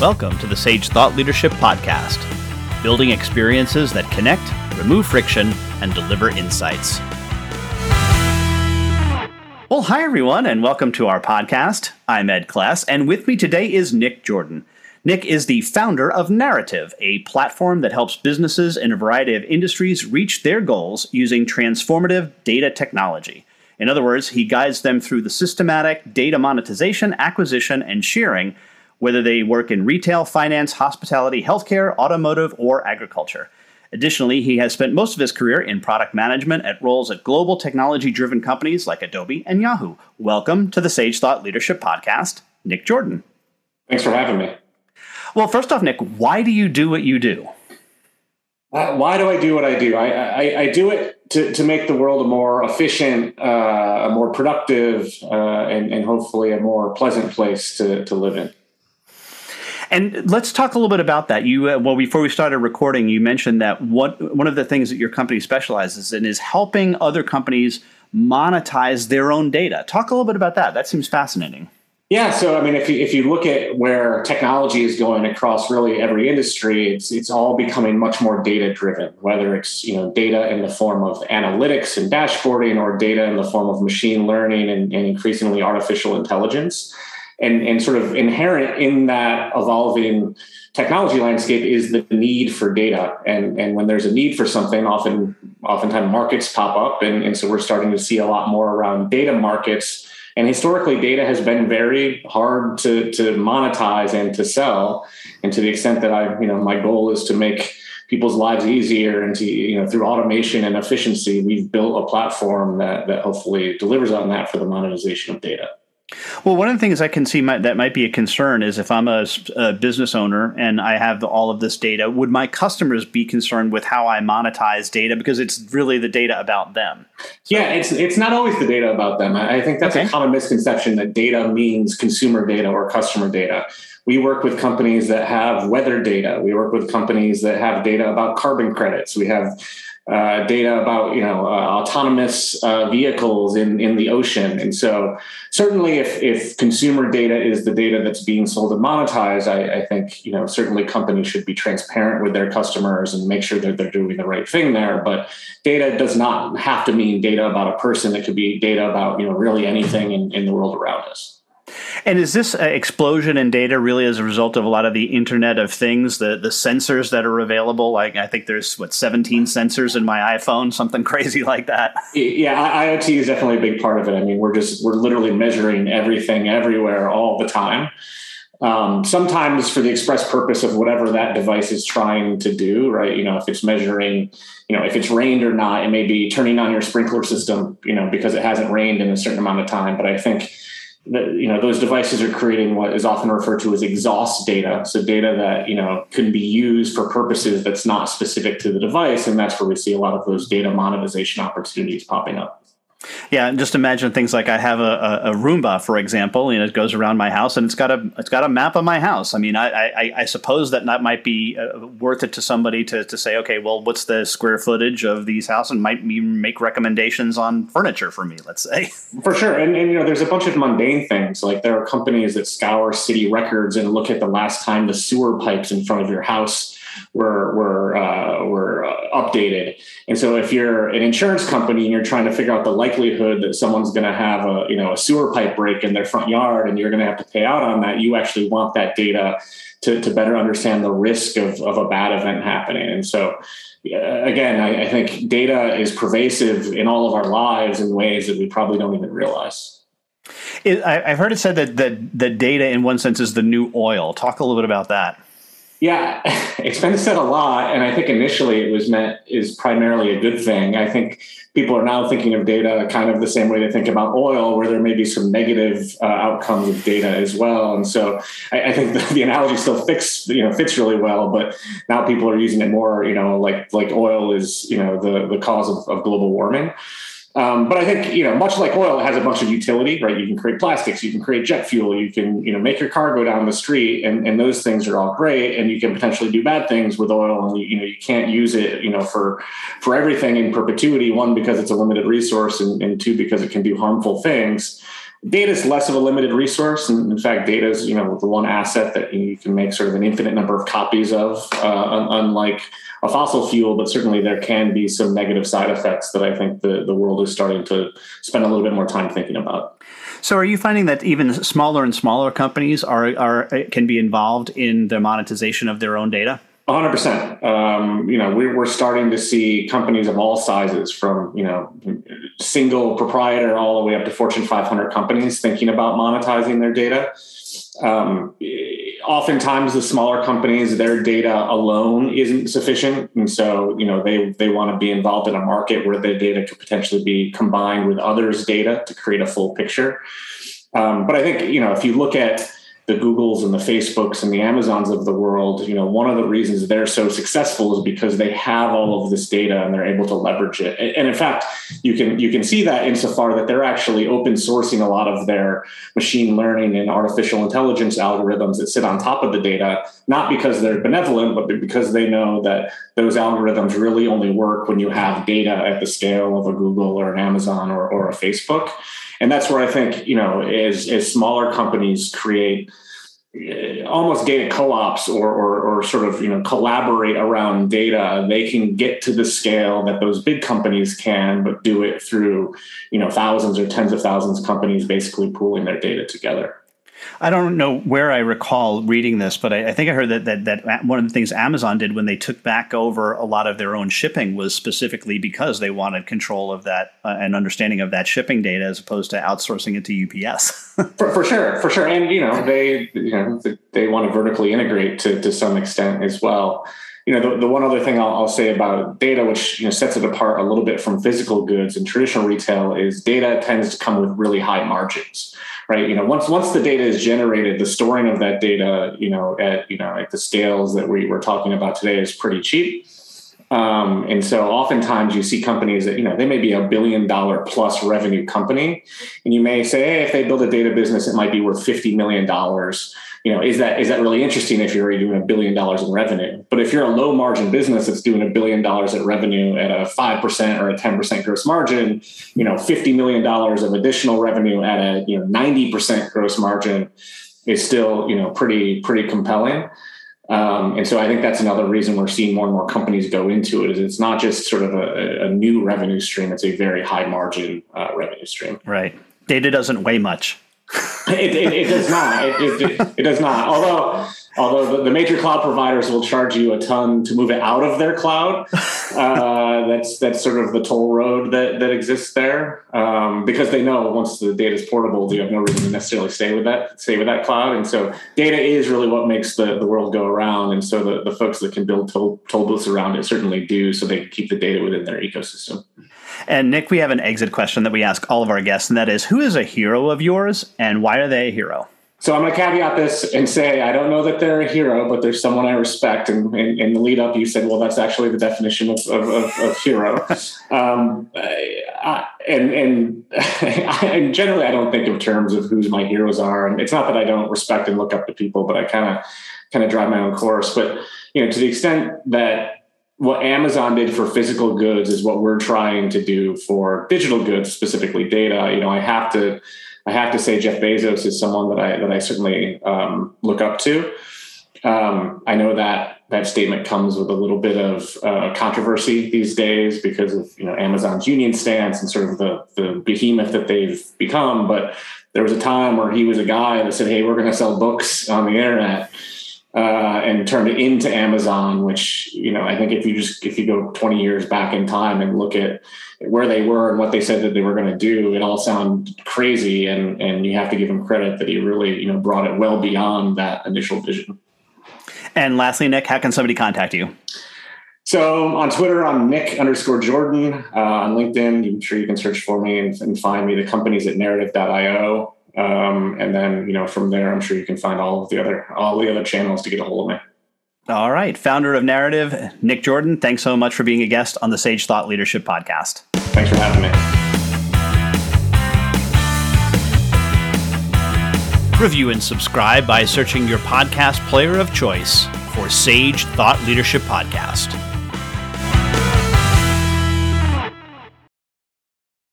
Welcome to the Sage Thought Leadership Podcast, building experiences that connect, remove friction, and deliver insights. Well, hi, everyone, and welcome to our podcast. I'm Ed Kless, and with me today is Nick Jordan. Nick is the founder of Narrative, a platform that helps businesses in a variety of industries reach their goals using transformative data technology. In other words, he guides them through the systematic data monetization, acquisition, and sharing whether they work in retail, finance, hospitality, healthcare, automotive, or agriculture. Additionally, he has spent most of his career in product management at roles at global technology driven companies like Adobe and Yahoo. Welcome to the Sage Thought Leadership Podcast, Nick Jordan. Thanks for having me. Well, first off, Nick, why do you do what you do? Uh, why do I do what I do? I, I, I, do it to, to make the world a more efficient, uh, a more productive, uh, and, and hopefully a more pleasant place to, to live in. And let's talk a little bit about that. You, uh, well, before we started recording, you mentioned that what one of the things that your company specializes in is helping other companies monetize their own data. Talk a little bit about that. That seems fascinating. Yeah, so I mean, if you if you look at where technology is going across really every industry, it's it's all becoming much more data driven. Whether it's you know data in the form of analytics and dashboarding, or data in the form of machine learning and, and increasingly artificial intelligence and, and sort of inherent in that evolving technology landscape is the need for data. And, and when there's a need for something, often oftentimes markets pop up. And, and so we're starting to see a lot more around data markets. And historically, data has been very hard to, to monetize and to sell. And to the extent that I, you know, my goal is to make people's lives easier and to, you know, through automation and efficiency, we've built a platform that, that hopefully delivers on that for the monetization of data. Well, one of the things I can see might, that might be a concern is if I'm a, a, business owner and I have all of this data, would my customers be concerned with how I monetize data because it's really the data about them? So, yeah, it's it's not always the data about them. I think that's okay. a common misconception that data means consumer data or customer data. We work with companies that have weather data. We work with companies that have data about carbon credits. We have uh, data about you know uh, autonomous uh, vehicles in in the ocean, and so certainly if if consumer data is the data that's being sold and monetized, I, I, think you know certainly companies should be transparent with their customers and make sure that they're doing the right thing there. But data does not have to mean data about a person; it could be data about you know really anything in, in the world around us. And is this explosion in data really as a result of a lot of the Internet of Things, the the sensors that are available? Like I think there's what 17 sensors in my iPhone, something crazy like that. Yeah, IoT is definitely a big part of it. I mean, we're just we're literally measuring everything everywhere all the time. Um, sometimes for the express purpose of whatever that device is trying to do, right? You know, if it's measuring, you know, if it's rained or not, it may be turning on your sprinkler system, you know, because it hasn't rained in a certain amount of time. But I think you know those devices are creating what is often referred to as exhaust data. So data that you know can be used for purposes that's not specific to the device and that's where we see a lot of those data monetization opportunities popping up yeah, and just imagine things like I have a, a, Roomba, for example, and it goes around my house, and it's got a it's got a map of my house. I mean, I I, I suppose that that might be uh, worth it to somebody to, to say, okay, well, what's the square footage of these houses, and might make recommendations on furniture for me. Let's say for sure, and, and you know, there's a bunch of mundane things like there are companies that scour city records and look at the last time the sewer pipes in front of your house were were uh, were uh, updated. And so, if you're an insurance company and you're trying to figure out the likelihood that someone's going to have a you know a sewer pipe break in their front yard and you're going to have to pay out on that, you actually want that data to, to better understand the risk of, of a bad event happening. And so, uh, again, I, I think data is pervasive in all of our lives in ways that we probably don't even realize. It, I, have heard it said that, that data, in one sense, is the new oil. Talk a little bit about that. Yeah, it's been said a lot, and I think initially it was meant is primarily a good thing. I think people are now thinking of data kind of the same way they think about oil, where there may be some negative uh, outcomes of data as well. And so I, I think the, the, analogy still fits, you know, fits really well. But now people are using it more, you know, like like oil is, you know, the the cause of, of global warming. Um, but I think you know, much like oil, it has a bunch of utility, right? You can create plastics, you can create jet fuel, you can you know make your car go down the street, and, and those things are all great. And you can potentially do bad things with oil, and you, you know you can't use it you know for for everything in perpetuity. One because it's a limited resource, and, and two because it can do harmful things. Data is less of a limited resource. And in fact, data is, you know, the one asset that you can make sort of an infinite number of copies of, uh, unlike a fossil fuel, but certainly there can be some negative side effects that I think the, the world is starting to spend a little bit more time thinking about. So, are you finding that even smaller and smaller companies are, are can be involved in the monetization of their own data? 100%. Um, you know, we're, we're starting to see companies of all sizes, from you know, single proprietor all the way up to Fortune 500 companies, thinking about monetizing their data. Um, oftentimes, the smaller companies, their data alone isn't sufficient, and so you know they they want to be involved in a market where their data could potentially be combined with others' data to create a full picture. Um, but I think you know if you look at the Googles and the Facebooks and the Amazons of the world, you know, one of the reasons they're so successful is because they have all of this data and they're able to leverage it. And in fact, you can you can see that insofar that they're actually open sourcing a lot of their machine learning and artificial intelligence algorithms that sit on top of the data, not because they're benevolent, but because they know that those algorithms really only work when you have data at the scale of a Google or an Amazon or, or a Facebook and that's where I think you know as as smaller companies create uh, almost data co-ops or, or, or sort of you know collaborate around data they can get to the scale that those big companies can but do it through you know thousands or tens of thousands of companies basically pooling their data together I don't know where I recall reading this, but I, I, think I heard that, that that one of the things Amazon did when they took back over a lot of their own shipping was specifically because they wanted control of that uh, and understanding of that shipping data as opposed to outsourcing it to UPS. for, for sure, for sure, and you know they you know they want to vertically integrate to to some extent as well you know, the, the one other thing I'll, I'll, say about data, which you know sets it apart a little bit from physical goods and traditional retail, is data tends to come with really high margins right? You know, once once the data is generated, the storing of that data, you know, at you know at the scales that we were talking about today is pretty cheap. Um, and so oftentimes you see companies that, you know, they may be a billion dollar plus revenue company. And you may say, hey, if they build a data business, it might be worth $50 million you know, is that is that really interesting if you're already doing a billion dollars in revenue? But if you're a low margin business that's doing a billion dollars in revenue at a five percent or a ten percent gross margin, you know, fifty million dollars of additional revenue at a you know ninety percent gross margin is still you know pretty pretty compelling. Um, and so I think that's another reason we're seeing more and more companies go into it. Is it's not just sort of a, a new revenue stream; it's a very high margin uh, revenue stream. Right. Data doesn't weigh much it, it, it, does not. It, it, does not. Although, although the, the, major cloud providers will charge you a ton to move it out of their cloud. Uh, that's that's sort of the toll road that that exists there, um, because they know once the data is portable, you have no reason to necessarily stay with that stay with that cloud. And so, data is really what makes the, the world go around. And so, the, the folks that can build toll, toll booths around it certainly do, so they keep the data within their ecosystem. And Nick, we have an exit question that we ask all of our guests, and that is who is a hero of yours and why are they a hero? So I'm going to caveat this and say I don't know that they're a hero, but there's someone I respect. And in the lead up, you said, well, that's actually the definition of, of, of, of hero. Um, I, and and, and generally, I don't think in terms of who's my heroes are. And it's not that I don't respect and look up to people, but I kind of kind of drive my own course. But you know, to the extent that what Amazon did for physical goods is what we're trying to do for digital goods, specifically data. You know, I have to, I have to say Jeff Bezos is someone that I that I certainly um, look up to. Um, I know that that statement comes with a little bit of uh, controversy these days because of you know Amazon's union stance and sort of the the behemoth that they've become. But there was a time where he was a guy that said, "Hey, we're going to sell books on the internet." Uh, and turned it into Amazon, which you know I think if you just if you go 20 years back in time and look at where they were and what they said that they were going to do, it all sounds crazy, and and you have to give him credit that he really you know brought it well beyond that initial vision. And lastly, Nick, how can somebody contact you? So on Twitter, I'm Nick underscore Jordan. Uh, on LinkedIn, I'm sure you can search for me and, and find me. The company's at narrative.io. Um, and then, you know, from there, I'm sure you can find all of the other all the other channels to get a hold of me. All right, founder of Narrative, Nick Jordan. Thanks so much for being a guest on the Sage Thought Leadership Podcast. Thanks for having me. Review and subscribe by searching your podcast player of choice for Sage Thought Leadership Podcast.